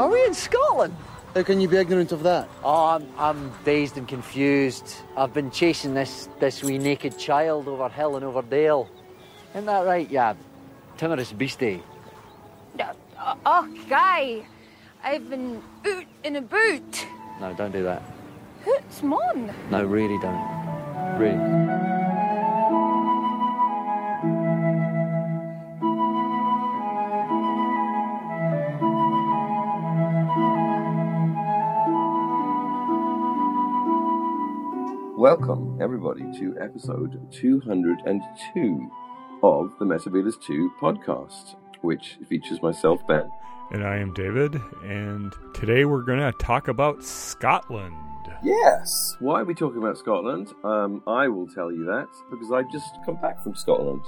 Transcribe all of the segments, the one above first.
Are we in Scotland? How can you be ignorant of that? Oh, I'm, I'm dazed and confused. I've been chasing this, this wee naked child over hill and over dale. Isn't that right, yeah? Timorous beastie. Uh, oh, Guy, I've been out a boot. No, don't do that. Hoots, mon. No, really don't. Really. Welcome, everybody, to episode 202 of the Metabolist 2 podcast, which features myself, Ben. And I am David, and today we're going to talk about Scotland. Yes! Why are we talking about Scotland? Um, I will tell you that because I've just come back from Scotland.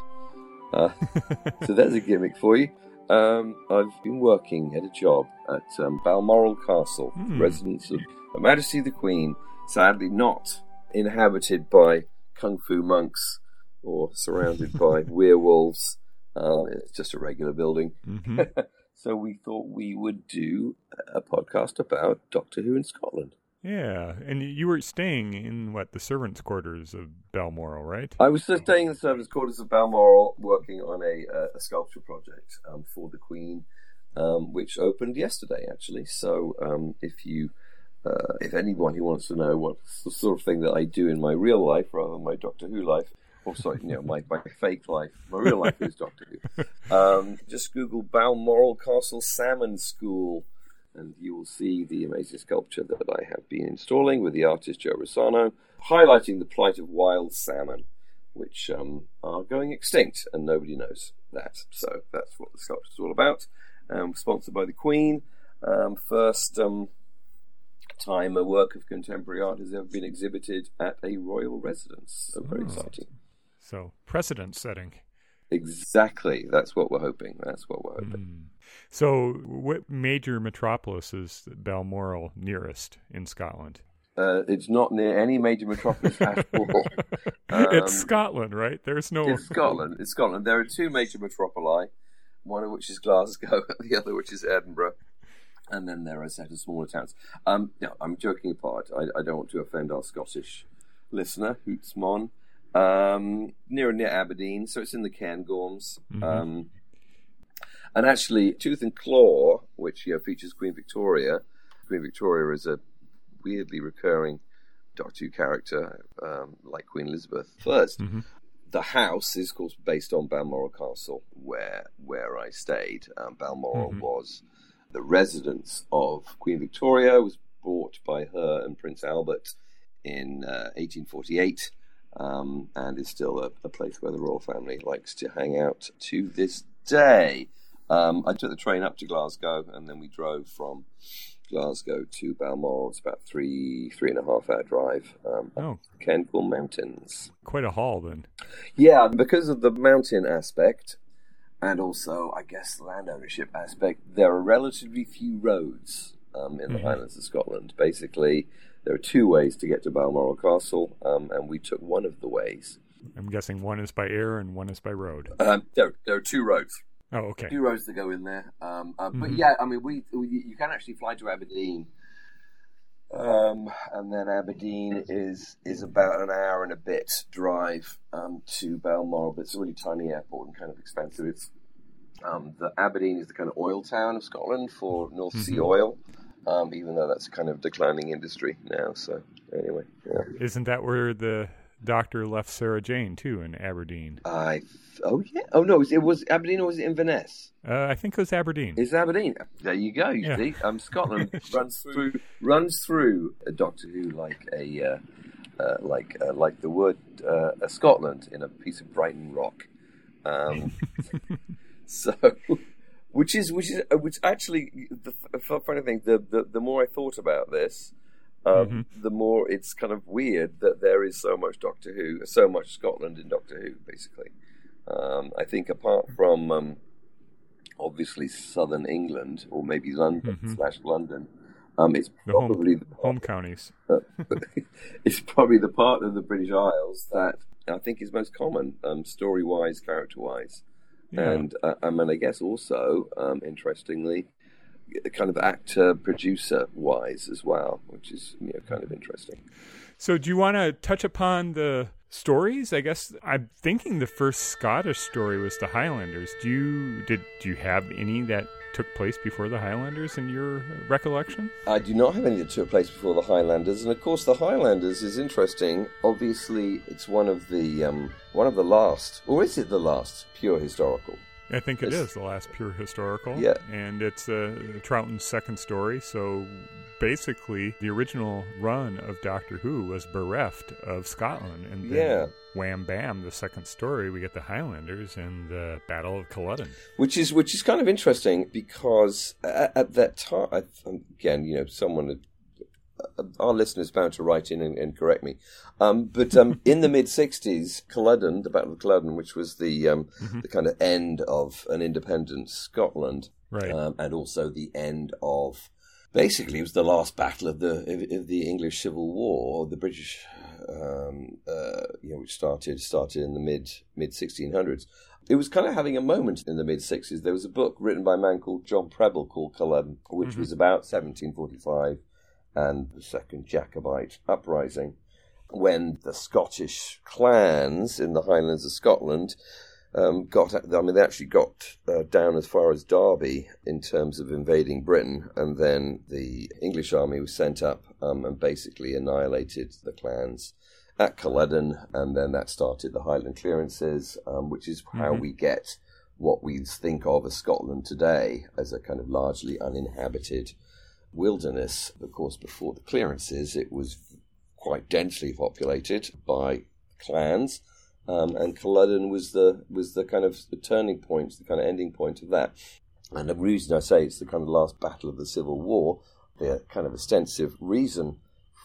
Uh, so there's a gimmick for you. Um, I've been working at a job at um, Balmoral Castle, Hmm. residence of Her Majesty the Queen. Sadly, not inhabited by kung fu monks or surrounded by werewolves. Uh, it's just a regular building. hmm So we thought we would do a podcast about Doctor Who in Scotland. yeah, and you were staying in what the servants' quarters of Balmoral, right? I was just staying in the servants' quarters of Balmoral, working on a, a sculpture project um, for the Queen, um, which opened yesterday, actually. So um, if you, uh, if anyone who wants to know what the sort of thing that I do in my real life rather than my Doctor Who life, or sorry, you know, my, my fake life, my real life is Doctor Who. Um, just Google Balmoral Castle Salmon School. And you will see the amazing sculpture that I have been installing with the artist Joe Rossano, highlighting the plight of wild salmon which um, are going extinct, and nobody knows that. So that's what the sculpture is all about. Um, sponsored by the Queen. Um, first um, time a work of contemporary art has ever been exhibited at a royal residence. So very Oh. exciting. So, precedent setting. Exactly. That's what we're hoping. That's what we're hoping. Mm. So, what major metropolis is Balmoral nearest in Scotland? Uh, it's not near any major metropolis at all. Um, it's Scotland, right? There's no. It's Scotland. It's Scotland. There are two major metropoli, one of which is Glasgow, the other which is Edinburgh, and then there are a set of smaller towns. Um, no, I'm joking apart. I, I don't want to offend our Scottish listener, Hoots Mon. Um, near and near Aberdeen, so it's in the Cairngorms. Mhm. Um, and actually, Tooth and Claw, which you know, features Queen Victoria. Queen Victoria is a weirdly recurring Doctor Who character, um, like Queen Elizabeth first Mhm. the house is, of course, based on Balmoral Castle, where where I stayed. Um, Balmoral Mhm. was the residence of Queen Victoria. Was bought by her and Prince Albert in uh, 1848, um, and is still a, a place where the royal family likes to hang out to this day. Um, I took the train up to Glasgow, and then we drove from Glasgow to Balmoral. It's about three three and a half hour drive. Um, Oh, Cairngorm Mountains. quite a haul then. Yeah, because of the mountain aspect, and also, I guess, the land ownership aspect, there are relatively few roads um, in the Mhm. Highlands of Scotland. Basically, there are two ways to get to Balmoral Castle, um, and we took one of the ways. I'm guessing one is by air and one is by road. Um, there, there are two roads. Oh, okay. Two roads that go in there. Um, uh, But Mhm. yeah, I mean, we, we you can actually fly to Aberdeen. Um, and then Aberdeen is is about an hour and a bit drive um, to Balmoral, but it's a really tiny airport and kind of expensive. It's um, the Aberdeen is the kind of oil town of Scotland for North Sea Mhm. oil, um, even though that's a kind of declining industry now. So anyway, yeah. Isn't that where the doctor left Sarah Jane too in Aberdeen? I oh yeah oh no it was Aberdeen or was it Inverness? Uh, I think it was Aberdeen. It's Aberdeen. There you go. You Yeah. see, um, Scotland runs through runs through a Doctor Who like a uh, uh, like uh, like the word uh, uh, Scotland in a piece of Brighton rock. Um, so, which is which is uh, which actually the funny thing. The, the the more I thought about this. Um, Mhm. The more it's kind of weird that there is so much Doctor Who, so much Scotland in Doctor Who, basically. Um, I think apart from um, obviously southern England or maybe London Mhm. slash London. Um, it's The home- probably the Home counties. it's probably the part of the British Isles that I think is most common, um, story wise, character wise, Yeah. and uh, I mean, I guess also um, interestingly, kind of actor producer wise as well, which is you know kind of interesting. So, do you want to touch upon the stories? I guess I'm thinking the first Scottish story was the Highlanders. Do you did do you have any that took place before the Highlanders in your recollection? I do not have any that took place before the Highlanders, and of course, the Highlanders is interesting. Obviously, it's one of the um, one of the last, or is it the last pure historical? I think it It's- is the last pure historical. Yeah. And it's uh, Troughton's second story. So basically, the original run of Doctor Who was bereft of Scotland. And then Yeah. wham bam, the second story, we get the Highlanders and the Battle of Culloden. which is which is kind of interesting because at, at that time, again, you know, someone, had- our listeners bound to write in and, and correct me, um, but um, in the mid '60s, Culloden, the Battle of Culloden, which was the um, the kind of end of an independent Scotland, Right. um, and also the end of. Basically, it was the last battle of the of, the English Civil War, the British, um, uh, you know, which started started in the mid mid 1600s. It was kind of having a moment in the mid 60s. There was a book written by a man called John Prebble called Culloden, which was about 1745 and the Second Jacobite Uprising, when the Scottish clans in the Highlands of Scotland um, got. I mean, they actually got uh, down as far as Derby in terms of invading Britain, and then the English army was sent up um, and basically annihilated the clans at Culloden, and then that started the Highland clearances, um, which is how we get what we think of as Scotland today as a kind of largely uninhabited wilderness. Of course, before the clearances, it was quite densely populated by clans, um, and Culloden was the was the kind of the turning point, the kind of ending point of that. And the reason I say it's the kind of last battle of the Civil War, the kind of extensive reason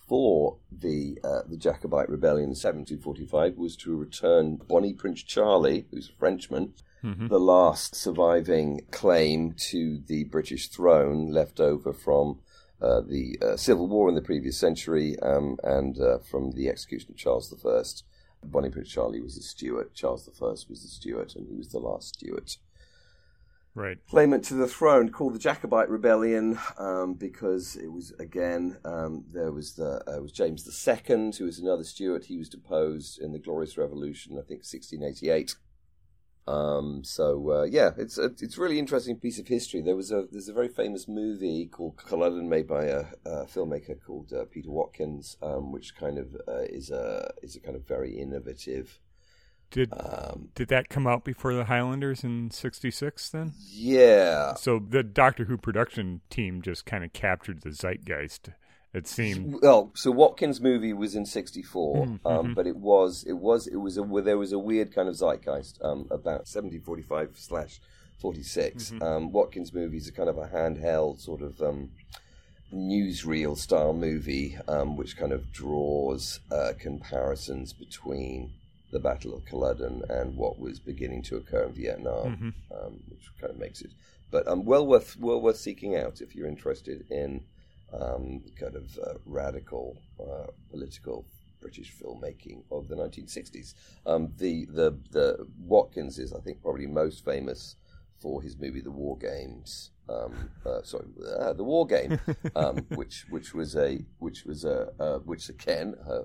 for the uh, the Jacobite rebellion in 1745 was to return Bonnie Prince Charlie, who's a Frenchman, the last surviving claim to the British throne left over from uh, the uh, Civil War in the previous century um, and uh, from the execution of Charles I. Bonnie Prince Charlie was a Stuart, Charles I was the Stuart, and he was the last Stuart Right. claimant to the throne called the Jacobite Rebellion um, because it was again um, there was the uh, was James II who was another Stuart. He was deposed in the Glorious Revolution, I think 1688. Um, so uh, yeah, it's a, it's a really interesting piece of history. There was a there's a very famous movie called Culloden made by a, a filmmaker called uh, Peter Watkins, um, which kind of uh, is a is a kind of very innovative. Did Um, did that come out before the Highlanders in '66? Then, yeah, so the Doctor Who production team just kind of captured the zeitgeist. It seemed. Well, so Watkins' movie was in '64, Mm, um, mhm. but it was it was it was a there was a weird kind of zeitgeist um, about 1745 slash 46. Mhm. Um, Watkins' movie is a kind of a handheld sort of um, newsreel style movie, um, which kind of draws uh, comparisons between the Battle of Culloden and what was beginning to occur in Vietnam, Mhm. um, which kind of makes it. But um, well worth well worth seeking out if you're interested in um, kind of uh, radical uh, political British filmmaking of the 1960s. Um, the, the the Watkins is, I think, probably most famous for his movie The War Games. Um, uh, sorry, uh, The War Game, um, which which was a which was a uh, which again. Uh,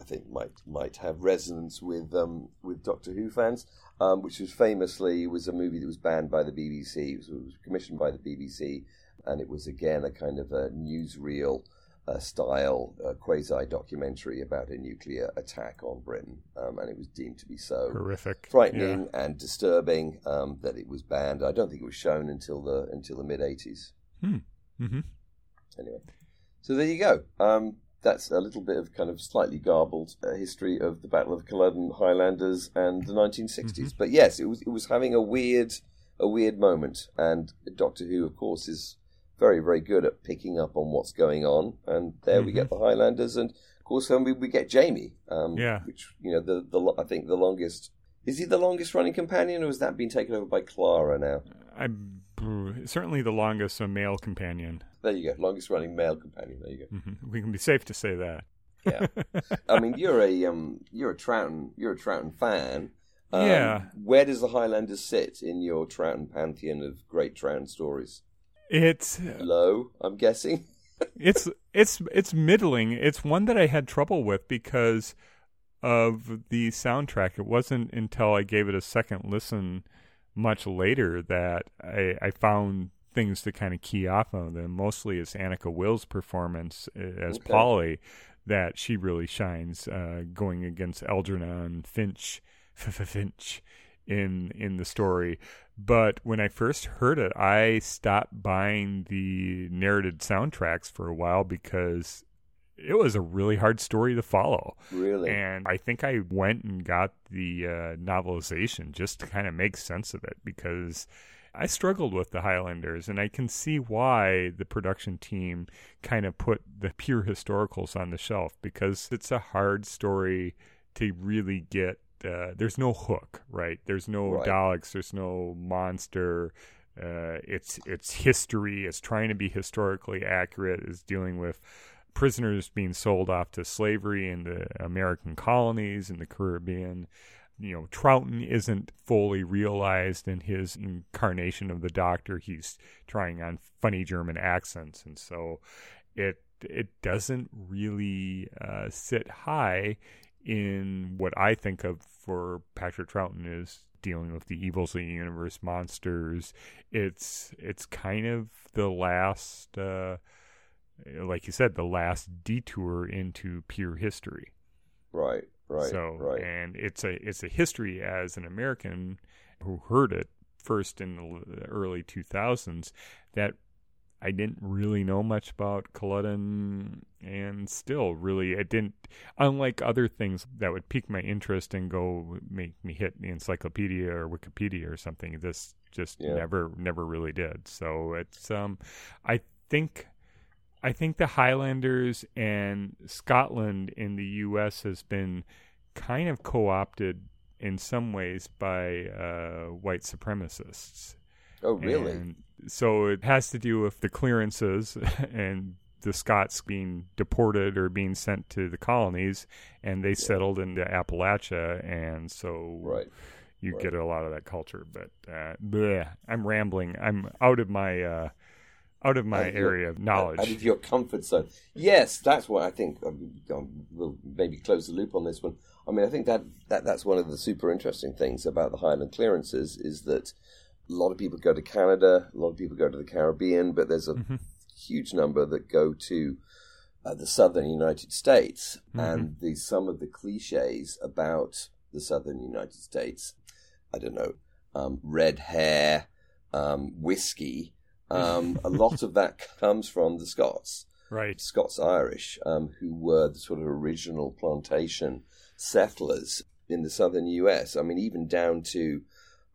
I think might might have resonance with um, with Doctor Who fans, um, which was famously was a movie that was banned by the BBC. It was, it was commissioned by the BBC, and it was again a kind of a newsreel uh, style uh, quasi documentary about a nuclear attack on Britain, um, and it was deemed to be so Horrific. frightening and disturbing um, that it was banned. I don't think it was shown until the until the mid '80s. hmm Anyway, so there you go. Um, that's a little bit of kind of slightly garbled uh, history of the Battle of Culloden, Highlanders, and the 1960s. But yes, it was it was having a weird a weird moment, and Doctor Who, of course, is very very good at picking up on what's going on. And there we Mhm. get the Highlanders, and of course, then we, we get Jamie. Um, Yeah. which you know the the I think the longest. Is he the longest running companion, or has that been taken over by Clara now? I'm certainly the longest a male companion. There you go, longest running male companion. There you go. hmm We can be safe to say that. Yeah. I mean, you're a um, you're a Troughton, you're a Troughton fan. Um, Yeah. Where does the Highlanders sit in your Troughton pantheon of great Troughton stories? It's Low, I'm guessing. it's it's it's middling. It's one that I had trouble with because of the soundtrack. It wasn't until I gave it a second listen much later that I, I found things to kind of key off on them. Mostly it's Anneke Wills' performance uh, as Okay. Polly that she really shines, uh, going against Algernon Finch, Finch in in the story. But when I first heard it, I stopped buying the narrated soundtracks for a while because it was a really hard story to follow. Really? And I think I went and got the uh, novelization just to kind of make sense of it because I struggled with the Highlanders, and I can see why the production team kind of put the pure historicals on the shelf because it's a hard story to really get. Uh, there's no hook, right? There's no Right. Daleks. There's no monster. Uh, it's it's history. It's trying to be historically accurate. It's dealing with prisoners being sold off to slavery in the American colonies in the Caribbean. You know, Troughton isn't fully realized in his incarnation of the Doctor. He's trying on funny German accents, and so it it doesn't really uh, sit high in what I think of for Patrick Troughton is dealing with the evils of the universe, monsters. It's it's kind of the last. Uh, like you said, the last detour into pure history. Right, right, so, right. and it's a it's a history as an American who heard it first in the early 2000s that I didn't really know much about Culloden, and still really it didn't. Unlike other things that would pique my interest and go make me hit the encyclopedia or Wikipedia or something, this just Yeah. never never really did. So it's um, I think. I think the Highlanders and Scotland in the U.S. has been kind of co-opted in some ways by uh, white supremacists. Oh, really? And so it has to do with the clearances and the Scots being deported or being sent to the colonies, and they settled into Appalachia, and so right. you right. get a lot of that culture. But uh, bleh, I'm rambling. I'm out of my uh, out of my Out of your- area of knowledge. Out of your comfort zone. Yes, that's what I think. We'll maybe close the loop on this one. I mean, I think that, that that's one of the super interesting things about the Highland clearances is that a lot of people go to Canada, a lot of people go to the Caribbean, but there's a Mhm. huge number that go to uh, the southern United States, Mhm. and the some of the cliches about the southern United States. I don't know, um, red hair, um, whiskey. Um, a lot of that comes from the Scots, right. Scots Irish, um, who were the sort of original plantation settlers in the southern U.S. I mean, even down to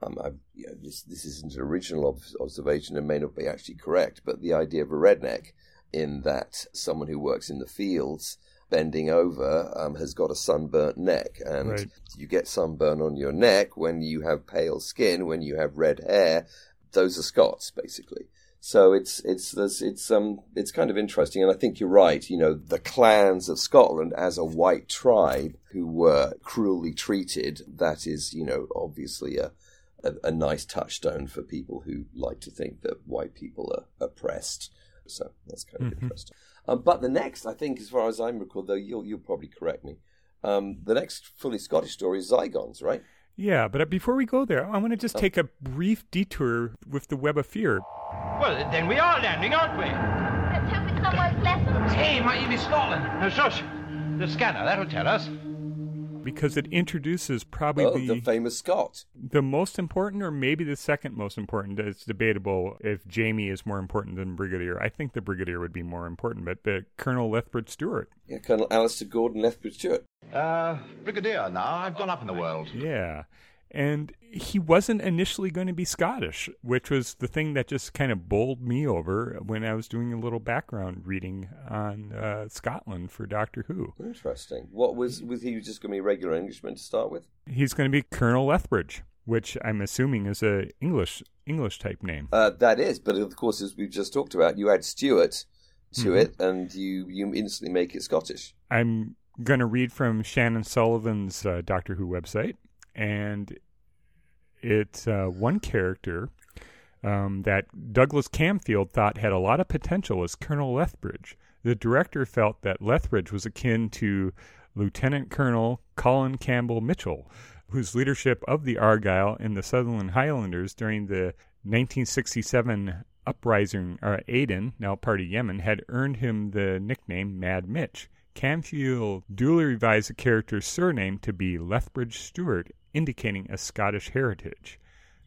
um, I, you know, this this isn't an original ob- observation and may not be actually correct, but the idea of a redneck in that someone who works in the fields bending over um, has got a sunburnt neck, and Right. you get sunburn on your neck when you have pale skin, when you have red hair. Those are Scots, basically. So it's it's it's it's um it's kind of interesting, and I think you're right. You know, the clans of Scotland as a white tribe who were cruelly treated. That is, you know, obviously a a, a nice touchstone for people who like to think that white people are oppressed. So that's kind of Mhm. interesting. Um, but the next, I think, as far as I'm recall, though you'll you'll probably correct me. Um, the next fully Scottish story is Zygons, right? Yeah, but uh, before we go there, I want to just take a brief detour with the Web of Fear. Well, then we are landing, aren't we? Let's hope it's somewhere pleasant. Hey, might you be Scotland? No, shush. The scanner, that'll tell us. Because it introduces probably Oh, the, the famous Scott. the most important or maybe the second most important. It's debatable if Jamie is more important than Brigadier. I think the Brigadier would be more important, but, but Colonel Lethbridge Stewart. Yeah, Colonel Alistair Gordon Lethbridge Stewart. Uh, Brigadier now. I've gone up in the world. Yeah. And he wasn't initially going to be Scottish, which was the thing that just kind of bowled me over when I was doing a little background reading on uh, Scotland for Doctor Who. Interesting. What was was he just going to be a regular Englishman to start with? He's going to be Colonel Lethbridge, which I'm assuming is a English English type name. Uh, that is, but of course, as we've just talked about, you add Stuart to Mhm. it, and you you instantly make it Scottish. I'm going to read from Shannon Sullivan's uh, Doctor Who website, and it's uh, one character um, that Douglas Camfield thought had a lot of potential was Colonel Lethbridge. The director felt that Lethbridge was akin to Lieutenant Colonel Colin Campbell Mitchell, whose leadership of the Argyll and the Sutherland Highlanders during the 1967 uprising uh, Aden, now part of Yemen, had earned him the nickname Mad Mitch. Camfield duly revised the character's surname to be Lethbridge Stewart, indicating a Scottish heritage.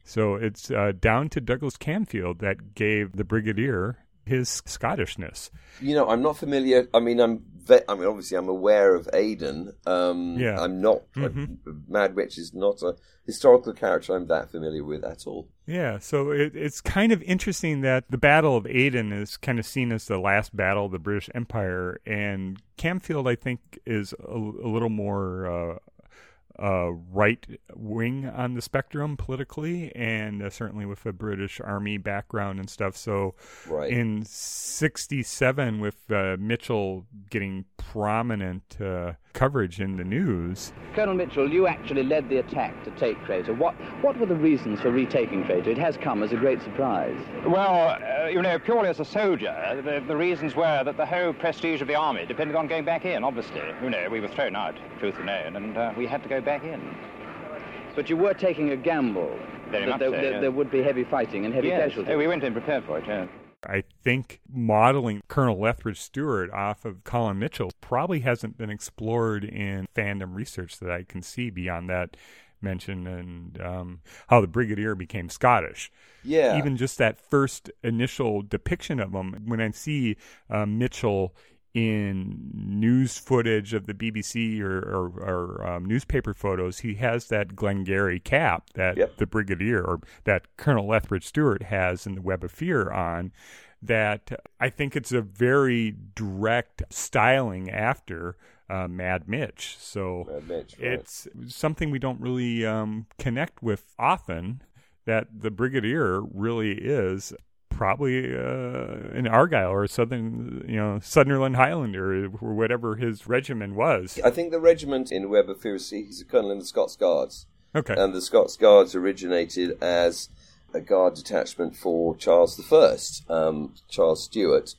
So it's uh, down to Douglas Camfield that gave the Brigadier his Scottishness. You know, I'm not familiar. I mean, I'm. Ve- I mean, obviously, I'm aware of Aden. Um, Yeah. I'm not. Mhm. Mad Mitch is not a historical character I'm that familiar with at all. Yeah, so it, it's kind of interesting that the Battle of Aden is kind of seen as the last battle of the British Empire, and Camfield, I think, is a, a little more uh, uh, right wing on the spectrum politically, and uh, certainly with a British Army background and stuff. So Right. in '67, with uh, Mitchell getting prominent uh, coverage in the news, Colonel Mitchell, you actually led the attack to take Crater. What, what were the reasons for retaking Crater? It has come as a great surprise. Well, uh, you know, purely as a soldier, the, the reasons were that the whole prestige of the army depended on going back in, obviously. You know, we were thrown out, truth be known, and uh, we had to go back in. But you were taking a gamble Very that much there, so, there, yes. there would be heavy fighting and heavy yes. casualties. Oh, we went in prepared for it, yes. I think modeling Colonel Lethbridge Stewart off of Colin Mitchell probably hasn't been explored in fandom research that I can see beyond that mention and um, how the Brigadier became Scottish. Yeah. Even just that first initial depiction of him, when I see uh, Mitchell in news footage of the BBC or, or, or um, newspaper photos, he has that Glengarry cap that Yep. the Brigadier or that Colonel Lethbridge Stewart has in the Web of Fear on. That I think it's a very direct styling after uh, Mad Mitch. So Mad Mitch, right. it's something we don't really um, connect with often. That the Brigadier really is probably uh, an Argyll or a Southern, you know, Sunderland Highlander or whatever his regiment was. I think the regiment in Web of Fear, he's a colonel in the Scots Guards. Okay. And the Scots Guards originated as a guard detachment for Charles I, um, Charles Stuart,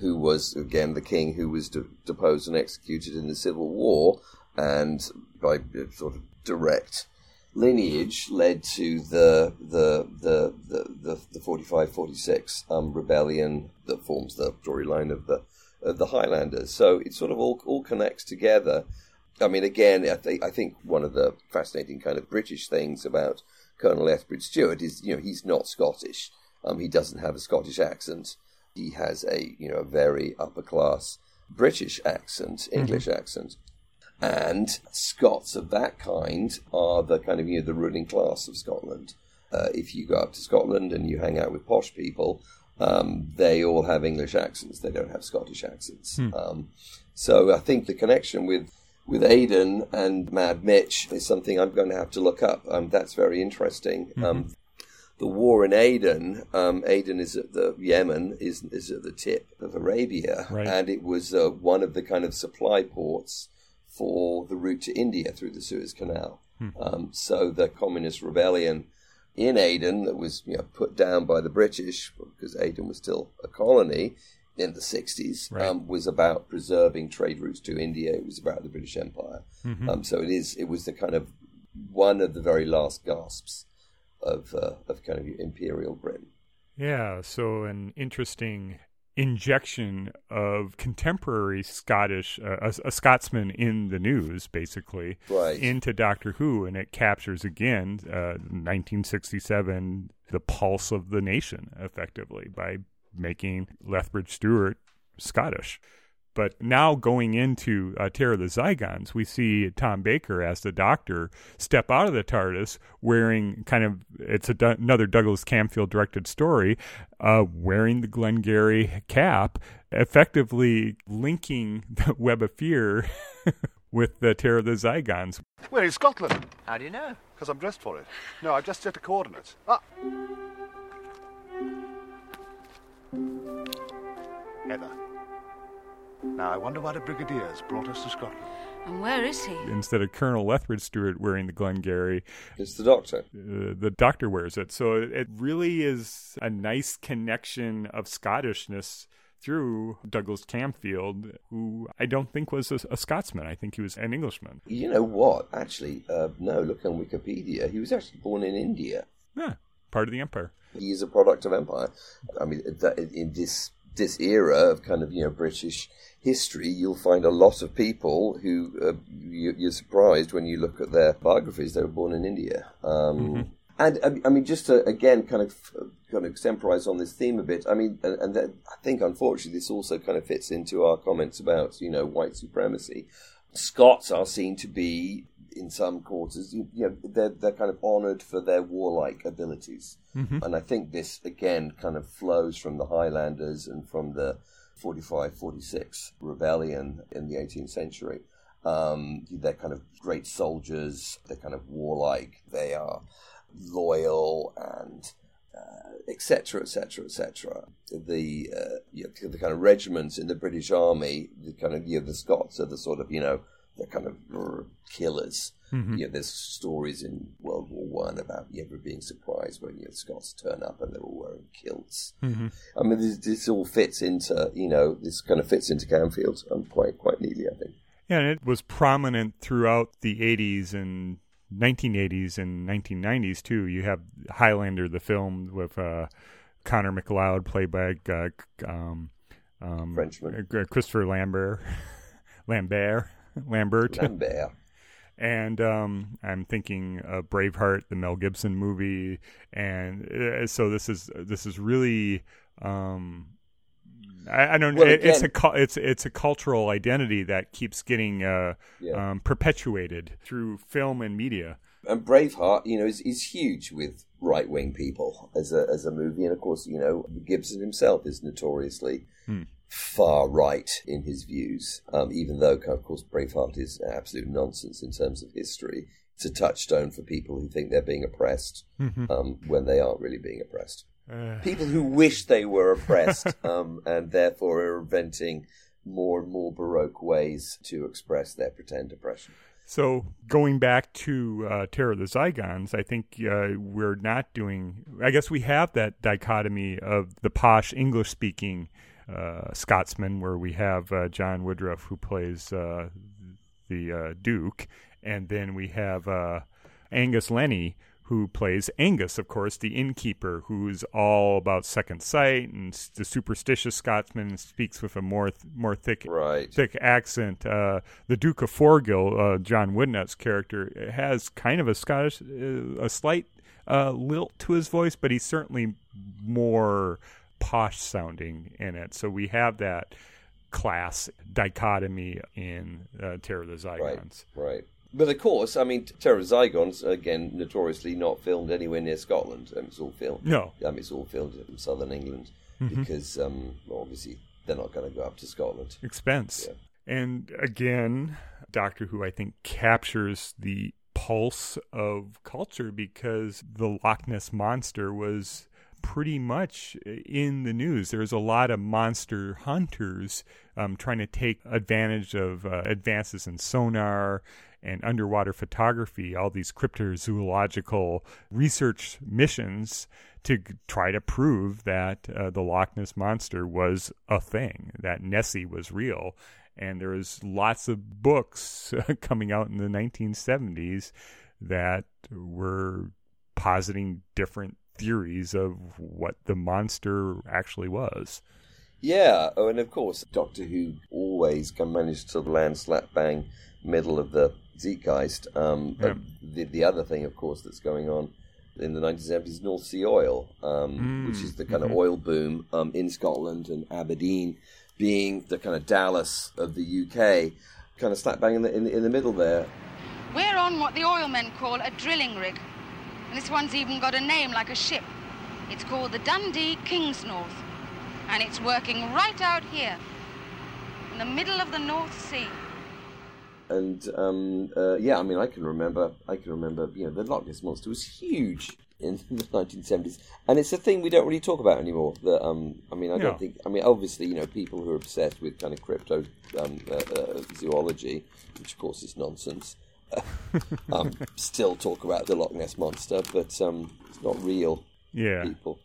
who was, again, the king who was de- deposed and executed in the Civil War, and by uh, sort of direct lineage led to the the the the, the, the 45 46 um, rebellion that forms the storyline of the of the Highlanders. So it sort of all all connects together. I mean, again, I think I think one of the fascinating kind of British things about Colonel Lethbridge Stewart is you know he's not Scottish. Um, he doesn't have a Scottish accent. He has a you know a very upper class British accent, English accent. And Scots of that kind are the kind of you know the ruling class of Scotland. Uh, if you go up to Scotland and you hang out with posh people, um, they all have English accents. They don't have Scottish accents. Um, so I think the connection with with Aden and Mad Mitch is something I'm going to have to look up. Um, that's very interesting. Um, the war in Aden, um, Aden is at the Yemen, is is at the tip of Arabia, Right. and it was uh, one of the kind of supply ports for the route to India through the Suez Canal. Um, so the communist rebellion in Aden that was you know, put down by the British because Aden was still a colony in the 60s Right. um, was about preserving trade routes to India. It was about the British Empire. Um, so it is. It was the kind of one of the very last gasps of uh, of kind of imperial Britain. Yeah, so an interesting injection of contemporary Scottish, uh, a, a Scotsman in the news, basically, Right. into Doctor Who, and it captures again uh, 1967, the pulse of the nation, effectively, by making Lethbridge Stewart Scottish. But now going into uh, Terror of the Zygons, we see Tom Baker as the Doctor step out of the TARDIS wearing kind of it's a, another Douglas Camfield directed story, uh, wearing the Glengarry cap, effectively linking the Web of Fear with the Terror of the Zygons. We're in Scotland, How do you know? because I'm dressed for it. No, I've just set the coordinates. Ah! Heather. Now, I wonder why the Brigadiers brought us to Scotland. And where is he? Instead of Colonel Lethbridge Stewart wearing the Glengarry, It's the Doctor. uh, the doctor wears it. So it, it really is a nice connection of Scottishness through Douglas Camfield, who I don't think was a, a Scotsman. I think he was an Englishman. You know what? Actually, uh, no. Look on Wikipedia. He was actually born in India. Yeah, part of the empire. He is a product of empire. I mean, that, in this this era of kind of you know British history, you'll find a lot of people who uh, you, you're surprised when you look at their biographies. They were born in India. Um, And I- I mean, just to again kind of kind of extemporize on this theme a bit. I mean, and, and that, I think unfortunately this also kind of fits into our comments about you know white supremacy. Scots are seen to be in some quarters, you, you know, they're they're kind of honoured for their warlike abilities, and I think this again kind of flows from the Highlanders and from the 45-46 rebellion in the 18th century. Um, they're kind of great soldiers. They're kind of warlike. They are loyal and etc., etc., etc. The uh, you know, the kind of regiments in the British Army, the kind of you know, the Scots are the sort of you know the kind of killers. You know, there's stories in World War One about you ever being surprised when you know, Scots turn up and they're all wearing kilts. I mean, this, this all fits into you know this kind of fits into Camfield um, quite quite neatly, I think. Yeah, and it was prominent throughout the 80s and 1980s and 1990s too. You have Highlander, the film with uh, Connor MacLeod, played by uh, um, um, Frenchman. uh, Christopher Lambert, Lambert, Lambert, Lambert. and um, I'm thinking of Braveheart, the Mel Gibson movie, and uh, so this is this is really. Um, I, I don't. Well, it, it's a it's it's a cultural identity that keeps getting uh, Yeah. um, perpetuated through film and media. and Braveheart, you know, is, is huge with right wing people as a as a movie, and of course, you know, Gibson himself is notoriously far right in his views. Um, even though, of course, Braveheart is absolute nonsense in terms of history. It's a touchstone for people who think they're being oppressed um, when they aren't really being oppressed. People who wish they were oppressed um, and therefore are inventing more and more baroque ways to express their pretend oppression. So going back to uh, Terror of the Zygons, I think uh, we're not doing. I guess we have that dichotomy of the posh English-speaking uh, Scotsman, where we have uh, John Woodnutt who plays uh, the uh, Duke, and then we have uh, Angus Lennie who plays Angus, of course, the innkeeper, who's all about second sight and the superstitious Scotsman and speaks with a more th- more thick Right. thick accent. Uh, the Duke of Forgill, uh, John Woodnutt's character, has kind of a Scottish, uh, a slight uh, lilt to his voice, but he's certainly more posh sounding in it. So we have that class dichotomy in uh, Terror of the Zygons. right. But of course, I mean, Terror of Zygons, again, notoriously not filmed anywhere near Scotland. Um, it's all filmed. No. Um, it's all filmed in southern England because, um, obviously, they're not going to go up to Scotland. expense. Yeah. And again, Doctor Who, I think, captures the pulse of culture because the Loch Ness monster was pretty much in the news. There's a lot of monster hunters um, trying to take advantage of uh, advances in sonar and underwater photography, all these cryptozoological research missions to try to prove that uh, the Loch Ness monster was a thing, that Nessie was real. And there was lots of books coming out in the 1970s that were positing different theories of what the monster actually was. Yeah, oh, and of course, Doctor Who always can manage to land slap bang middle of the zeitgeist. Um, Yeah. but the, the other thing, of course, that's going on in the 1970s is North Sea oil, um, which is the kind of oil boom um, in Scotland and Aberdeen being the kind of Dallas of the UK, kind of slap bang in the, in, the- in the middle there. We're on what the oil men call a drilling rig. And this one's even got a name like a ship. It's called the Dundee Kingsnorth. And it's working right out here, in the middle of the North Sea. And um, uh, yeah, I mean, I can remember, I can remember, you know, the Loch Ness monster was huge in the 1970s, and it's a thing we don't really talk about anymore. That um, I mean, I No. don't think. I mean, obviously, you know, people who are obsessed with kind of crypto um, uh, uh, zoology, which of course is nonsense, um, still talk about the Loch Ness monster, but um, it's not real. Yeah. People.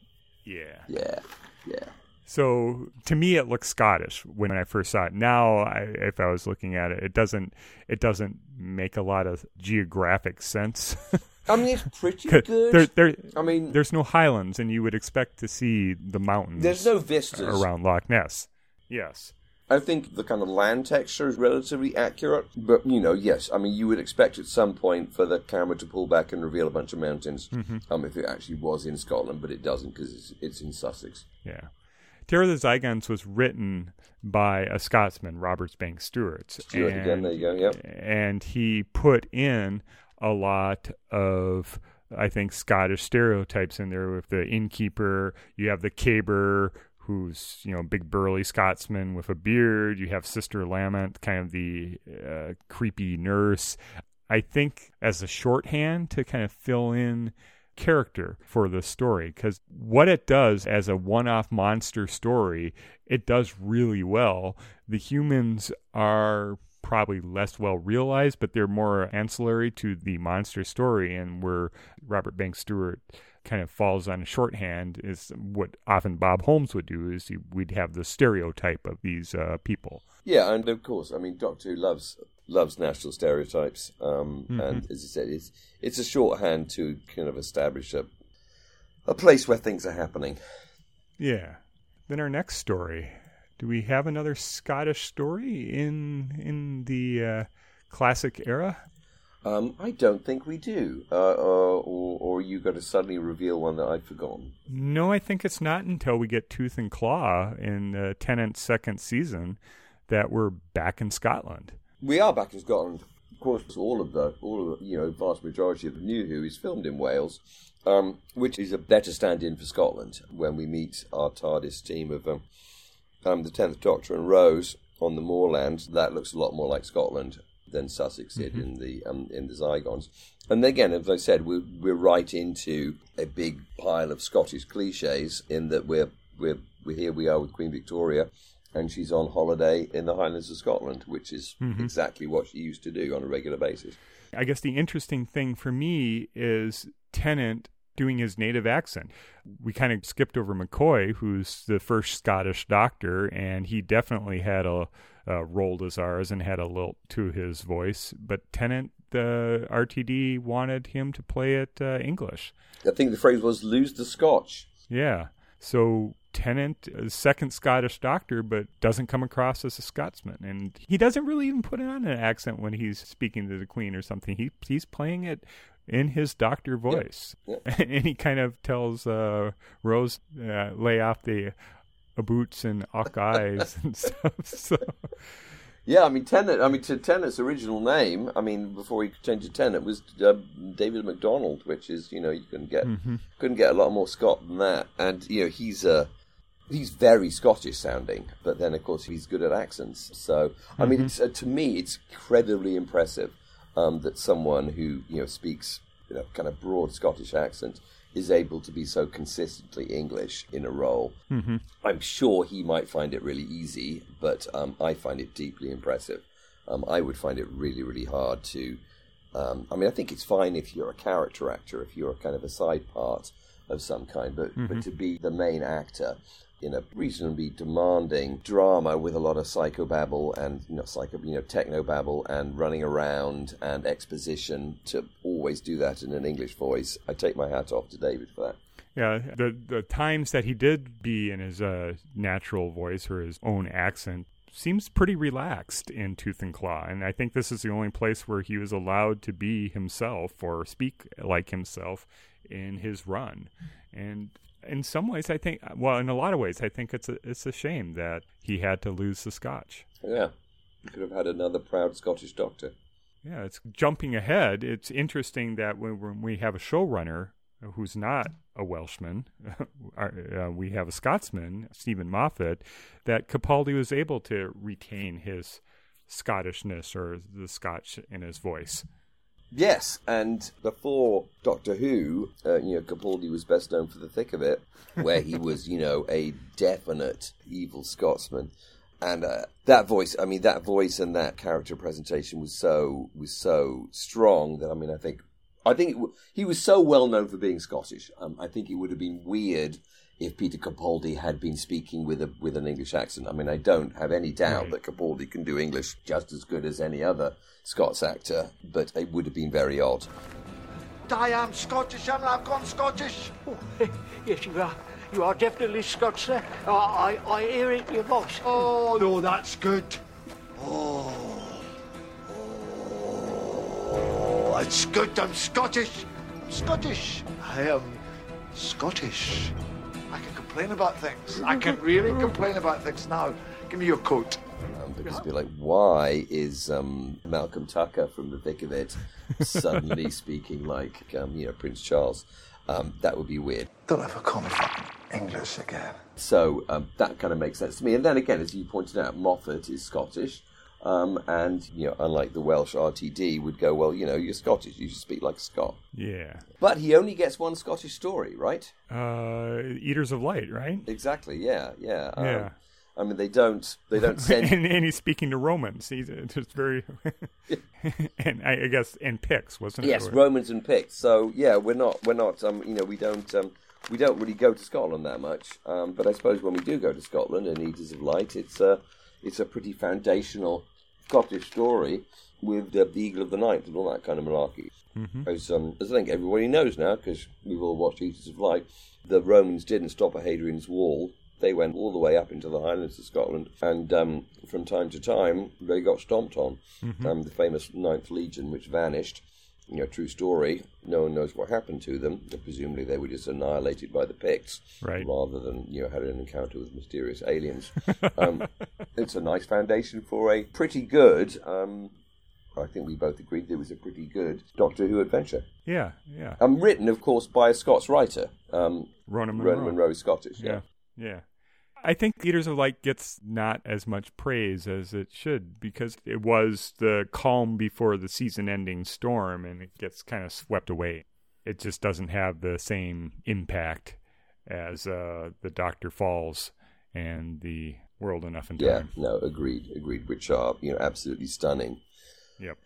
Yeah. Yeah. Yeah. So to me, it looks Scottish when I first saw it. Now, I, if I was looking at it, it doesn't. It doesn't make a lot of geographic sense. I mean, it's pretty good. There, there, I mean, there's no highlands, and you would expect to see the mountains. There's no vistas. around Loch Ness. Yes. I think the kind of land texture is relatively accurate, but you know, yes, I mean, you would expect at some point for the camera to pull back and reveal a bunch of mountains, Mhm. um, if it actually was in Scotland, but it doesn't because it's, it's in Sussex. Yeah. Terror of the Zygons was written by a Scotsman, Robert Banks Stewart. Stewart again, there you go, yep. And he put in a lot of, I think, Scottish stereotypes in there with the innkeeper. You have the caber, who's, you know, big burly Scotsman with a beard. You have Sister Lamont, kind of the uh, creepy nurse. I think as a shorthand to kind of fill in character for the story because what it does as a one-off monster story it does really well the humans are probably less well realized but they're more ancillary to the monster story and where robert banks stewart kind of falls on a shorthand is what often bob holmes would do is he, we'd have the stereotype of these uh, people Yeah, and of course, I mean, Doctor Who loves loves national stereotypes, um, Mhm. and as I said, it's it's a shorthand to kind of establish a a place where things are happening. Yeah. Then our next story. Do we have another Scottish story in in the uh, classic era? Um, I don't think we do, uh, uh, or or you got to suddenly reveal one that I'd forgotten. No, I think it's not until we get Tooth and Claw in uh, Tennant's second season that we're back in Scotland. We are back in Scotland. Of course, all of the all of the, you know vast majority of the new Who is filmed in Wales, um, which is a better stand-in for Scotland when we meet our TARDIS team of um, um, the Tenth Doctor and Rose on the moorland. That looks a lot more like Scotland than Sussex did Mhm. in the um, in the Zygons. And again, as I said, we're we're right into a big pile of Scottish cliches in that we're we're, we're here we are with Queen Victoria. And she's on holiday in the Highlands of Scotland, which is Mhm. exactly what she used to do on a regular basis. I guess the interesting thing for me is Tennant doing his native accent. We kind of skipped over McCoy, who's the first Scottish doctor, and he definitely had a, uh rolled his R's and had a lilt to his voice. But Tennant, the RTD, wanted him to play it uh, English. I think the phrase was "lose the Scotch." Yeah. So Tennant, is second Scottish doctor, but doesn't come across as a Scotsman, and he doesn't really even put on an accent when he's speaking to the Queen or something. He he's playing it in his doctor voice, and he kind of tells uh, Rose, uh, "Lay off the uh, boots and eyes and stuff." So Yeah, I mean Tennant. I mean to Tennant's original name. I mean before he changed to Tennant was uh, David MacDonald, which is you know you couldn't get Mhm. couldn't get a lot more Scot than that. And you know he's uh, he's very Scottish sounding, but then of course he's good at accents. So I mean Mhm. it's, uh, to me it's incredibly impressive um, that someone who you know speaks you know kind of broad Scottish accent is able to be so consistently English in a role. Mm-hmm. I'm sure he might find it really easy, but um, I find it deeply impressive. Um, I would find it really, really hard to. Um, I mean, I think it's fine if you're a character actor, if you're kind of a side part of some kind, but but Mhm. to be the main actor in a reasonably demanding drama with a lot of psychobabble and you know psycho you know technobabble and running around and exposition to always do that in an English voice. I take my hat off to David for that. Yeah, the the times that he did be in his uh, natural voice or his own accent seems pretty relaxed in Tooth and Claw, and I think this is the only place where he was allowed to be himself or speak like himself in his run. And in some ways, I think, well, in a lot of ways, I think it's a it's a shame that he had to lose the Scotch. Yeah, you could have had another proud Scottish doctor. Yeah, it's jumping ahead. It's interesting that when, when we have a showrunner who's not a Welshman, uh, we have a Scotsman, Steven Moffat, that Capaldi was able to retain his Scottishness or the Scotch in his voice. Yes, and before Doctor Who, uh, you know, Capaldi was best known for the thick of it, where he was, you know, a definite evil Scotsman, and uh, that voice. I mean, that voice and that character presentation was so was so strong that I mean, I think, I think it w- he was so well known for being Scottish. Um, I think it would have been weird if Peter Capaldi had been speaking with a with an English accent. I mean, I don't have any doubt mm. that Capaldi can do English just as good as any other Scots actor, but it would have been very odd. I am Scottish, and I've gone Scottish. Oh, yes, you are. You are definitely Scots, sir. I, I, I hear it in your voice. Oh, no, that's good. Oh, oh, it's good. I'm Scottish. I'm Scottish. I am Scottish. Complain about things. I can really complain about things now. Give me your coat. Um, because it'd be like, why is um, Malcolm Tucker from The Thick of It suddenly speaking like, um, you know, Prince Charles? Um, that would be weird. Don't ever call me fucking English again. So um, that kind of makes sense to me. And then again, as you pointed out, Moffat is Scottish. Um, and, you know, unlike the Welsh RTD, would go, well, you know, you're Scottish, you should speak like a Scot. Yeah. But he only gets one Scottish story, right? Uh, Eaters of Light, right? Exactly, yeah, yeah. Um, Yeah. I mean, they don't, they don't send and, and he's speaking to Romans. He's just very, and I, I guess and Picts, wasn't Yes, it? Yes, Romans and Picts. So yeah, we're not we're not um you know we don't um we don't really go to Scotland that much. Um, but I suppose when we do go to Scotland and Eaters of Light, it's a it's a pretty foundational Scottish story with uh, the Eagle of the Ninth and all that kind of malarkey. Mhm. As, um, as I think everybody knows now, because we've all watched Eaters of Light, the Romans didn't stop at Hadrian's Wall. They went all the way up into the Highlands of Scotland, and um, from time to time they got stomped on. Mhm. Um, the famous Ninth Legion, which vanished, you know, true story. No one knows what happened to them. Presumably, they were just annihilated by the Picts, Right. rather than you know had an encounter with mysterious aliens. um, it's a nice foundation for a pretty good. Um, I think we both agreed there was a pretty good Doctor Who adventure. Yeah, yeah. Um, written, of course, by a Scots writer. Um, Rona Munro. Rona Munro is Scottish. Yeah. yeah, yeah. I think Eaters of Light gets not as much praise as it should because it was the calm before the season-ending storm, and it gets kind of swept away. It just doesn't have the same impact as uh, the Doctor Falls and the World Enough and Time. Yeah, no, agreed, agreed. Which are you know absolutely stunning Yep.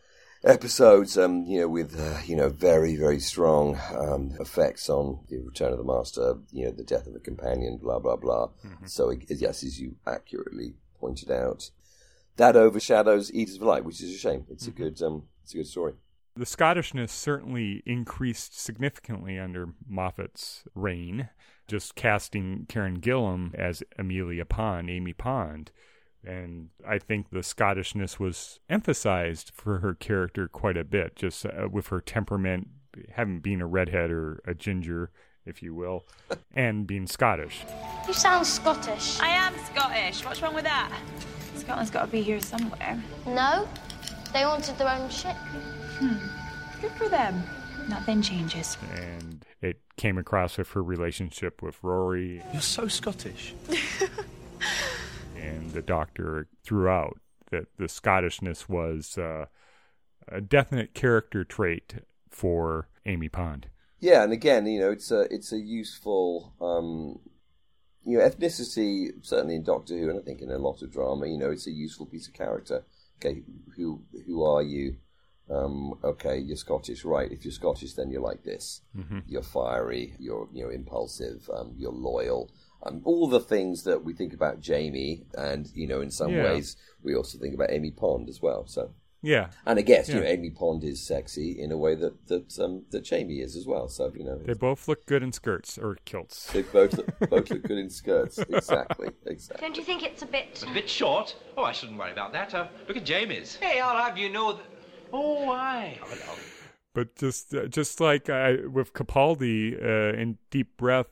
Episodes. Um, you know, with uh, you know very very strong um, effects on the Return of the Master. You know, the death of a companion. Blah blah blah. So it, yes, as you accurately pointed out, that overshadows Eaters of Light, which is a shame. It's a good um, it's a good story. The Scottishness certainly increased significantly under Moffat's reign. Just casting Karen Gillan as Amelia Pond, Amy Pond. And I think the Scottishness was emphasized for her character quite a bit, just uh, with her temperament, having been a redhead or a ginger, if you will, and being Scottish. You sound Scottish. I am Scottish. What's wrong with that? Scotland's got to be here somewhere. No, they wanted their own ship. Hmm. Good for them. Nothing changes. And it came across with her relationship with Rory You're so Scottish. and the doctor throughout that the Scottishness was uh, a definite character trait for Amy Pond. Yeah, and again, you know, it's a it's a useful, um, you know, ethnicity certainly in Doctor Who, and I think in a lot of drama, you know, it's a useful piece of character. Okay, who who are you? Um, okay, you're Scottish, right? If you're Scottish, then you're like this. Mhm. You're fiery. You're you know impulsive. Um, you're loyal. Um, all the things that we think about Jamie, and you know, in some Yeah. ways, we also think about Amy Pond as well. So Yeah. and I guess you know Amy Pond is sexy in a way that that um, that Jamie is as well. So you know They both look good in skirts or kilts. they both look, both look good in skirts. Exactly, exactly. Don't you think it's a bit. A bit short? Oh, I shouldn't worry about that. Uh, look at Jamie's. Hey, I'll have you know that. Oh, aye. But just uh, just like I, with Capaldi uh, in Deep Breath,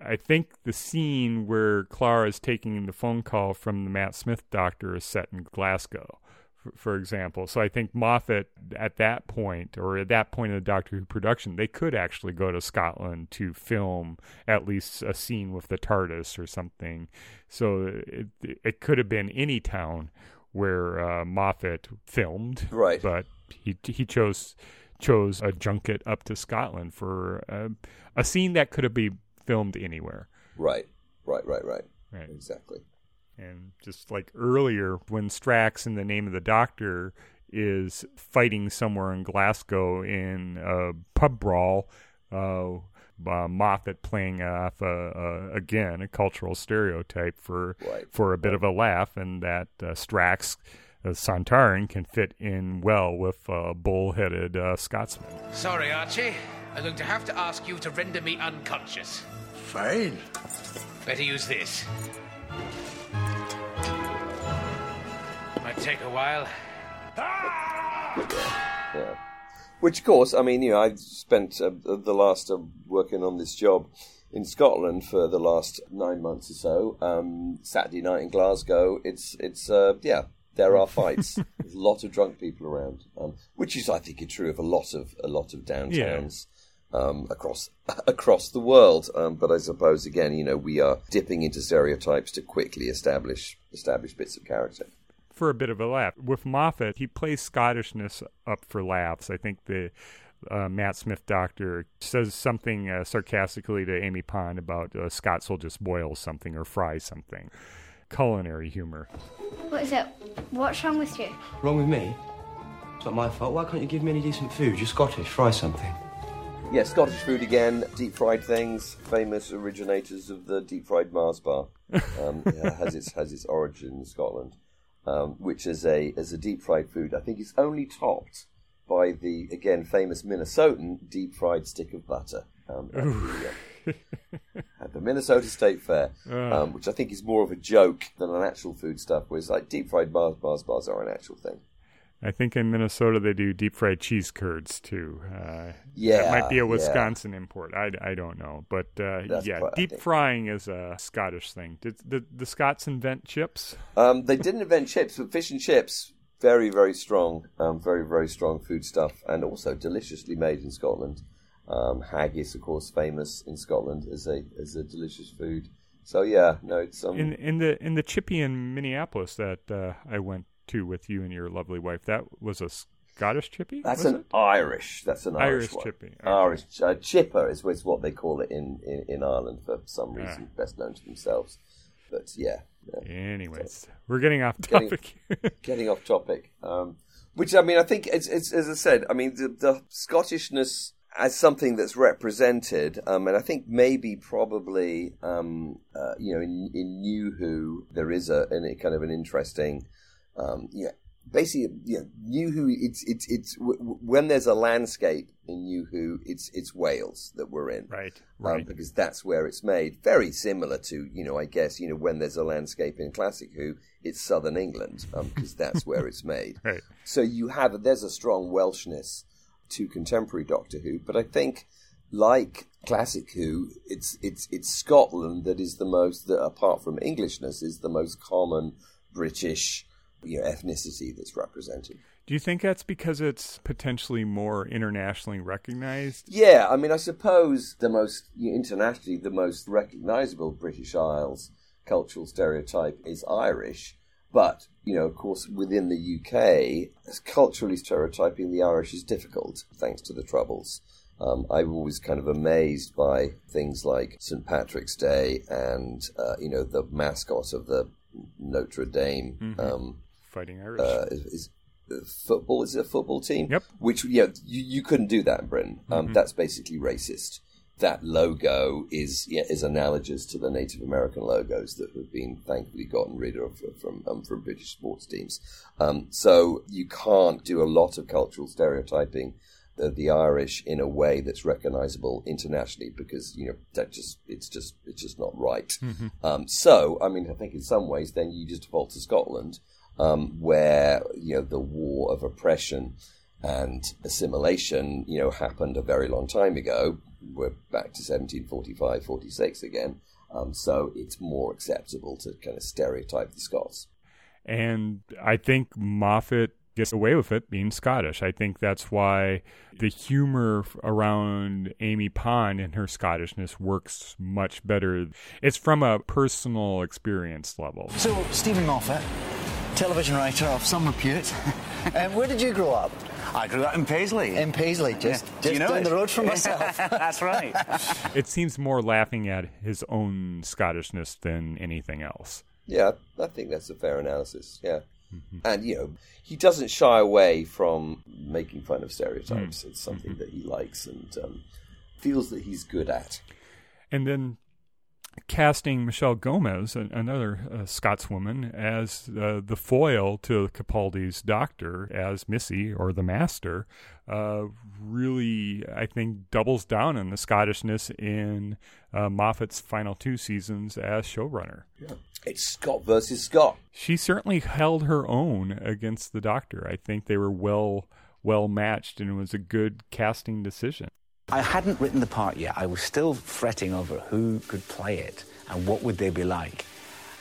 I think the scene where Clara is taking the phone call from the Matt Smith doctor is set in Glasgow, for, for example. So I think Moffat at that point, or at that point in the Doctor Who production, they could actually go to Scotland to film at least a scene with the TARDIS or something. So it it could have been any town where uh, Moffat filmed, Right. But he he chose chose a junket up to Scotland for a, a scene that could have been filmed anywhere. Right, right, right, right. Right. Exactly. And just like earlier, when Strax in the name of the Doctor is fighting somewhere in Glasgow in a pub brawl, uh, uh, Moffat playing off uh, again a cultural stereotype for right. for a bit right. of a laugh, and that uh, Strax. Uh, Sontaran can fit in well with a bull-headed uh, Scotsman. Sorry, Archie. I'm going to have to ask you to render me unconscious. Fine. Better use this. Might take a while. Yeah. Which, of course, I mean, you know, I've spent uh, the last uh, working on this job in Scotland for the last nine months or so. Um, Saturday night in Glasgow, it's it's uh, yeah, there are fights. There's a lot of drunk people around, um, which is, I think, true of a lot of a lot of downtowns. Yeah. Um, across across the world, um, but I suppose again, you know, we are dipping into stereotypes to quickly establish establish bits of character for a bit of a laugh. With Moffat, he plays Scottishness up for laughs. I think the uh, Matt Smith doctor says something uh, sarcastically to Amy Pond about uh, Scots will just boil something or fry something. Culinary humor. What is it? What's wrong with you? Wrong with me? It's not my fault. Why can't you give me any decent food? You're Scottish. Fry something. Yeah, Scottish food again, deep fried things, famous originators of the deep fried Mars bar. Um, yeah, has its has its origin in Scotland um, which is a as a deep fried food. I think it's only topped by the again famous Minnesotan deep fried stick of butter. Um, at, the, uh, at, the, Minnesota State Fair, uh. um, which I think is more of a joke than an actual food stuff. Whereas like deep fried Mars bars bars are an actual thing. I think in Minnesota they do deep fried cheese curds too. Uh, yeah, that might be a Wisconsin yeah. import. I, I don't know, but uh, yeah, deep frying is a Scottish thing. Did the, the Scots invent chips? Um, they didn't invent chips, but fish and chips very very strong, um, very very strong food stuff, and also deliciously made in Scotland. Um, haggis, of course, famous in Scotland as a as a delicious food. So yeah, no, it's um... in in the in the chippy in Minneapolis that uh, I went to with you and your lovely wife. That was a Scottish chippy. That's an it? Irish. That's an Irish, Irish chippy. Okay. Irish uh, chipper is, is what they call it in, in, in Ireland for some reason, yeah. best known to themselves. But yeah. yeah. Anyways, so, we're getting off topic. Getting, getting off topic. Um, which I mean, I think it's, it's as I said. I mean, the, the Scottishness as something that's represented, um, and I think maybe probably um, uh, you know in, in New Who there is a, a kind of an interesting um, yeah, basically, yeah, New Who. It's it's it's w- when there's a landscape in New Who, it's it's Wales that we're in, right? Right, um, because that's where it's made. Very similar to you know, I guess you know when there's a landscape in Classic Who, it's Southern England because um, that's where it's made. Right. So you have there's a strong Welshness to contemporary Doctor Who, but I think like classic Who, it's it's it's Scotland that is the most that apart from Englishness is the most common British you know, ethnicity that's represented. Do you think that's because it's potentially more internationally recognized? Yeah, I mean, I suppose the most internationally the most recognizable British Isles cultural stereotype is Irish. But, you know, of course, within the UK, culturally stereotyping the Irish is difficult, thanks to the Troubles. Um, I'm always kind of amazed by things like St. Patrick's Day and, uh, you know, the mascot of the Notre Dame mm-hmm. um, Fighting Irish. Uh, is, is football is it a football team? Yep. Which yeah, you, you couldn't do that in Britain. Um, Mm-hmm. That's basically racist. That logo is yeah, is analogous to the Native American logos that have been thankfully gotten rid of from um, from British sports teams. Um, so you can't do a lot of cultural stereotyping of the Irish in a way that's recognizable internationally because you know that just it's just it's just not right. Mhm. Um, so I mean I think in some ways then you just default to Scotland um, where you know the war of oppression and assimilation you know happened a very long time ago. We're back to 1745, 46 again. Um, so it's more acceptable to kind of stereotype the Scots. And I think Moffat gets away with it being Scottish. I think that's why the humor around Amy Pond and her Scottishness works much better. It's from a personal experience level. So, Steven Moffat, television writer of some repute. um, where did you grow up? I grew up in Paisley. In Paisley, just, Yeah. just you know down it? the road from myself. That's right. It seems more laughing at his own Scottishness than anything else. Yeah, I think that's a fair analysis. Yeah. And, you know, he doesn't shy away from making fun of stereotypes. It's something that he likes and um, feels that he's good at. And then casting Michelle Gomez, an- another uh, Scotswoman, as uh, the foil to Capaldi's doctor as Missy or the Master, uh, really, I think, doubles down on the Scottishness in uh, Moffat's final two seasons as showrunner. Yeah. It's Scott versus Scott. She certainly held her own against the doctor. I think they were well well matched, and it was a good casting decision. I hadn't written the part yet. I was still fretting over who could play it and what would they be like.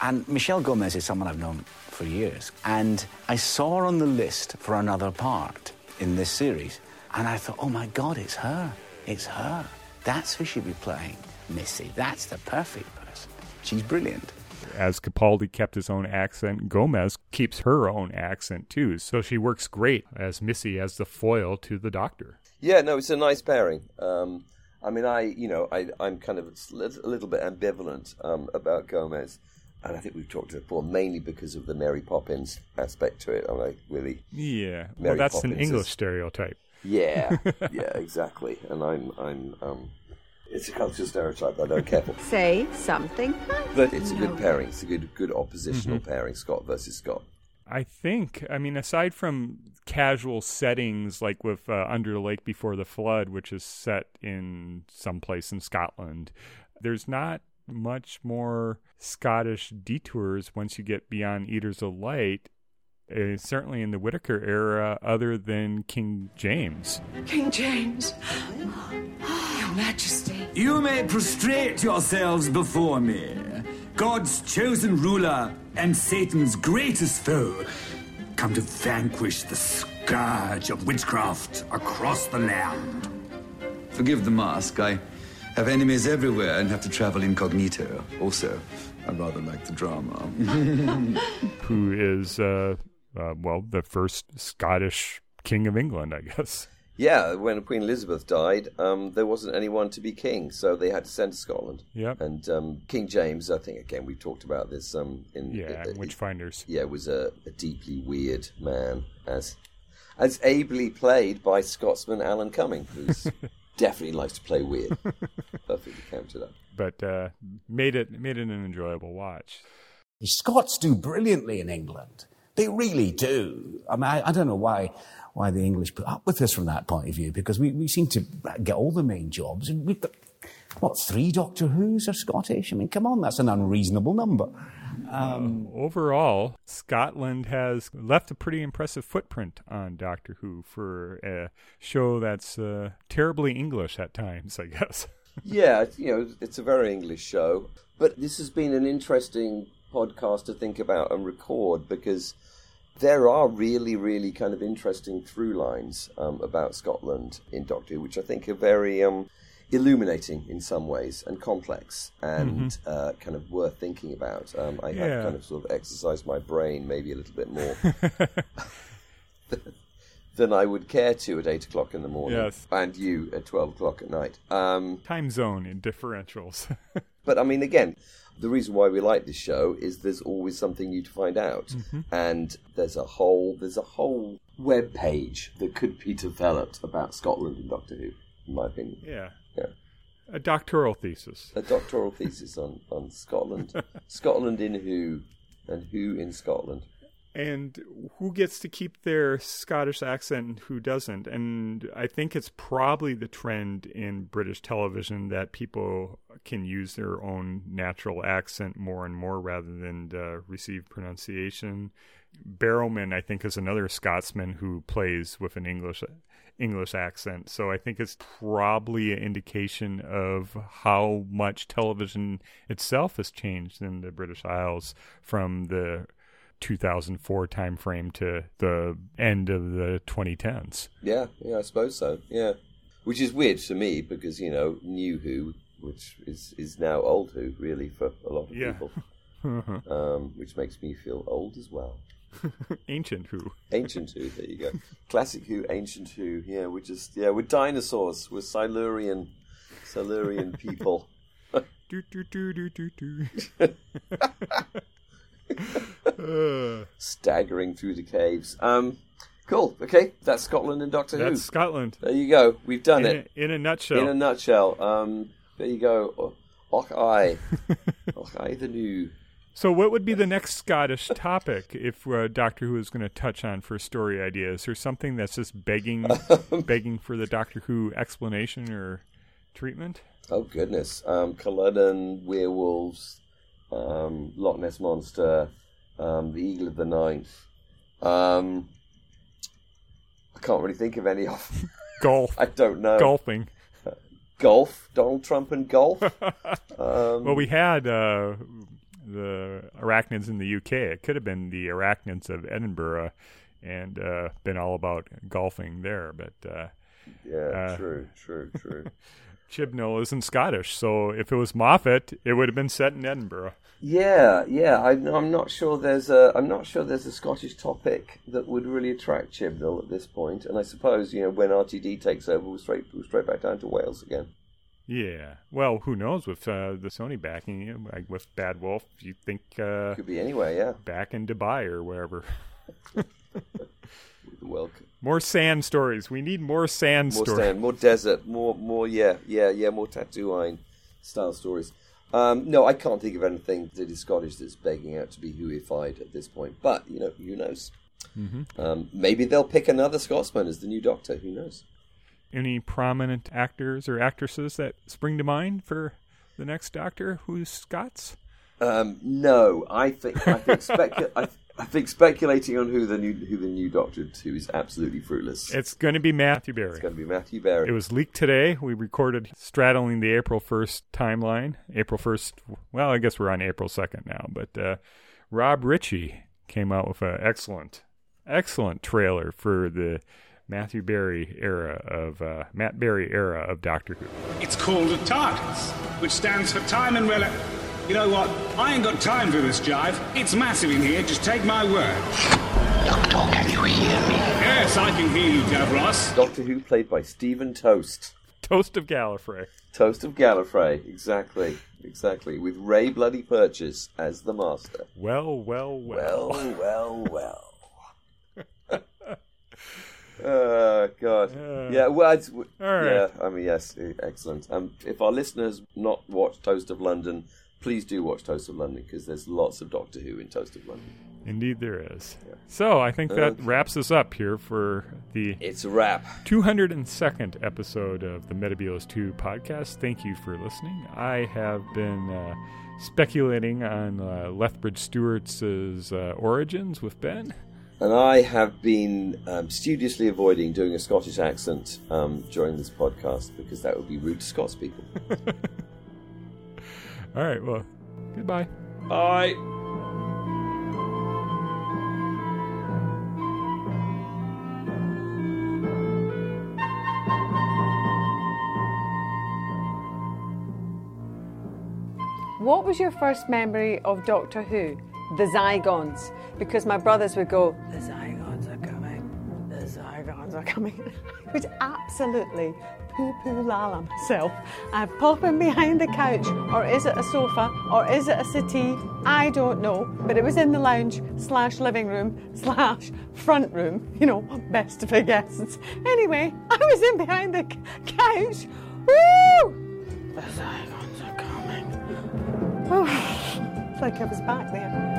And Michelle Gomez is someone I've known for years. And I saw her on the list for another part in this series. And I thought, oh my God, it's her. It's her. That's who she'd be playing, Missy. That's the perfect person. She's brilliant. As Capaldi kept his own accent, Gomez keeps her own accent too. So she works great as Missy as the foil to the doctor. Yeah, no, it's a nice pairing. Um, I mean, I, you know, I, I'm kind of a little bit ambivalent um, about Gomez, and I think we've talked before, mainly because of the Mary Poppins aspect to it. I'm like, really? Yeah. Mary well, that's Poppins an is- English stereotype. Yeah, yeah, exactly. And I'm, I'm, um, it's a cultural stereotype I don't care for. Say something. But it's a good pairing. It's a good, good oppositional pairing, Scott versus Scott. I think, I mean, aside from casual settings like with uh, Under the Lake Before the Flood, which is set in some place in Scotland, there's not much more Scottish detours once you get beyond Eaters of Light. Uh, certainly in the Whittaker era, other than King James. King James. Your Majesty. You may prostrate yourselves before me, God's chosen ruler and Satan's greatest foe, come to vanquish the scourge of witchcraft across the land. Forgive the mask. I have enemies everywhere and have to travel incognito. Also, I rather like the drama. who is, uh, uh, well, the first Scottish king of England, I guess. Yeah, when Queen Elizabeth died, um, there wasn't anyone to be king, so they had to send to Scotland. Yep. And um, King James, I think, again, we've talked about this. Um, in Yeah, uh, Witchfinders. Yeah, was a, a deeply weird man, as as ably played by Scotsman Alan Cumming, who's definitely likes to play weird. Perfectly counted up. But uh, made it made it an enjoyable watch. The Scots do brilliantly in England. They really do. I mean, I, I don't know why why the English put up with us from that point of view because we, we seem to get all the main jobs. And we've got, what, three Doctor Who's are Scottish? I mean, come on, that's an unreasonable number. Um, Overall, Scotland has left a pretty impressive footprint on Doctor Who for a show that's uh, terribly English at times, I guess. yeah, you know, it's a very English show, but this has been an interesting podcast to think about and record because there are really, really kind of interesting through lines um, about Scotland in Doctor Who, which I think are very um, illuminating in some ways and complex and Mhm. uh, kind of worth thinking about. Um, I Yeah. have kind of sort of exercised my brain maybe a little bit more. Than I would care to at eight o'clock in the morning, Yes. and you at twelve o'clock at night. Um, Time zone in differentials. but I mean, again, the reason why we like this show is there's always something new to find out, Mhm. and there's a whole there's a whole web page that could be developed about Scotland and Doctor Who, in my opinion. yeah. Yeah. A doctoral thesis. A doctoral thesis on on Scotland, Scotland in Who, and Who in Scotland. And who gets to keep their Scottish accent and who doesn't. And I think it's probably the trend in British television that people can use their own natural accent more and more rather than receive pronunciation. Barrowman, I think, is another Scotsman who plays with an English English accent. So I think it's probably an indication of how much television itself has changed in the British Isles from the 2004 timeframe to the end of the 2010s. Yeah, yeah, I suppose so. Yeah, which is weird to me because you know New Who, which is is now Old Who, really for a lot of Yeah. people, um, which makes me feel old as well. Ancient Who. Ancient Who. There you go. Classic Who, Ancient Who. Yeah, we're just yeah, we're dinosaurs. We're Silurian, Silurian people. do, do, do, do, do, do. Staggering through the caves. Um, cool. Okay, that's Scotland and Doctor Who. That's Scotland. There you go. We've done in it A, in a nutshell. In a nutshell. Um, there you go. Och Aye. Och Aye the new. So, what would be the next Scottish topic if uh, Doctor Who is going to touch on for story ideas, or something that's just begging, begging for the Doctor Who explanation or treatment? Oh goodness, um, Culloden, werewolves, um, Loch Ness monster, um, the Eagle of the Ninth. Um, I can't really think of any of. Golf. I don't know. Golfing. golf. Donald Trump and golf. Um, well, we had uh, the arachnids in the UK. It could have been the arachnids of Edinburgh, and uh, been all about golfing there. But uh, yeah, true, true, true. Chibnall isn't Scottish, so if it was Moffat, it would have been set in Edinburgh. Yeah, yeah. I, I'm not sure there's a. I'm not sure there's a Scottish topic that would really attract Chibnall at this point. And I suppose you know when RTD takes over, we'll straight we'll straight back down to Wales again. Yeah. Well, who knows with uh, the Sony backing you, like with Bad Wolf, you think uh, could be anywhere, yeah. Back in Dubai or wherever. Welcome. More sand stories. We need more sand more stories. Sand, more desert, more more yeah, yeah, yeah, more Tatooine style stories. Um, no, I can't think of anything that is Scottish that's begging out to be Whoified at this point. But you know, who knows? Mm-hmm. Um, maybe they'll pick another Scotsman as the new Doctor. Who knows? Any prominent actors or actresses that spring to mind for the next Doctor who's Scots? Um, no, I think I think, specu- I, I, think speculating on who the new who the new Doctor to is absolutely fruitless. It's going to be Matthew Berry. It's going to be Matthew Berry. It was leaked today. We recorded straddling the April first timeline. April first. Well, I guess we're on April second now. But uh, Rob Ritchie came out with an excellent, excellent trailer for the Matthew Berry era of uh, Matt Berry era of Doctor Who. It's called a TARDIS, which stands for time and rel. You know what? I ain't got time for this jive. It's massive in here. Just take my word. Doctor, can you hear me? Yes, I can hear you, Davros. Doctor Who, played by Steven Toast. Toast of Gallifrey. Toast of Gallifrey, exactly, exactly. With Ray Bloody Purchase as the master. Well, well, well, well, well, well. Oh God! Uh, yeah, well, it's, all right. yeah. I mean, yes, excellent. Um, if our listeners not watched Toast of London, please do watch Toast of London because there's lots of Doctor Who in Toast of London. Indeed, there is. Yeah. So I think that Okay. wraps us up here for the It's a wrap. 202nd episode of the Metabios 2 podcast. Thank you for listening. I have been uh, speculating on uh, Lethbridge Stewart's uh, origins with Ben. And I have been um, studiously avoiding doing a Scottish accent um, during this podcast because that would be rude to Scots people. All right, well, goodbye. Bye. What was your first memory of Doctor Who? The Zygons. Because my brothers would go, The Zygons are coming. The Zygons are coming. I would absolutely poo poo lala myself. I'd pop in behind the couch, or is it a sofa, or is it a settee? I don't know. But it was in the lounge slash living room slash front room, you know, best for guests. Anyway, I was in behind the couch. Woo! The Zygons are coming. Oh, it's like I was back there.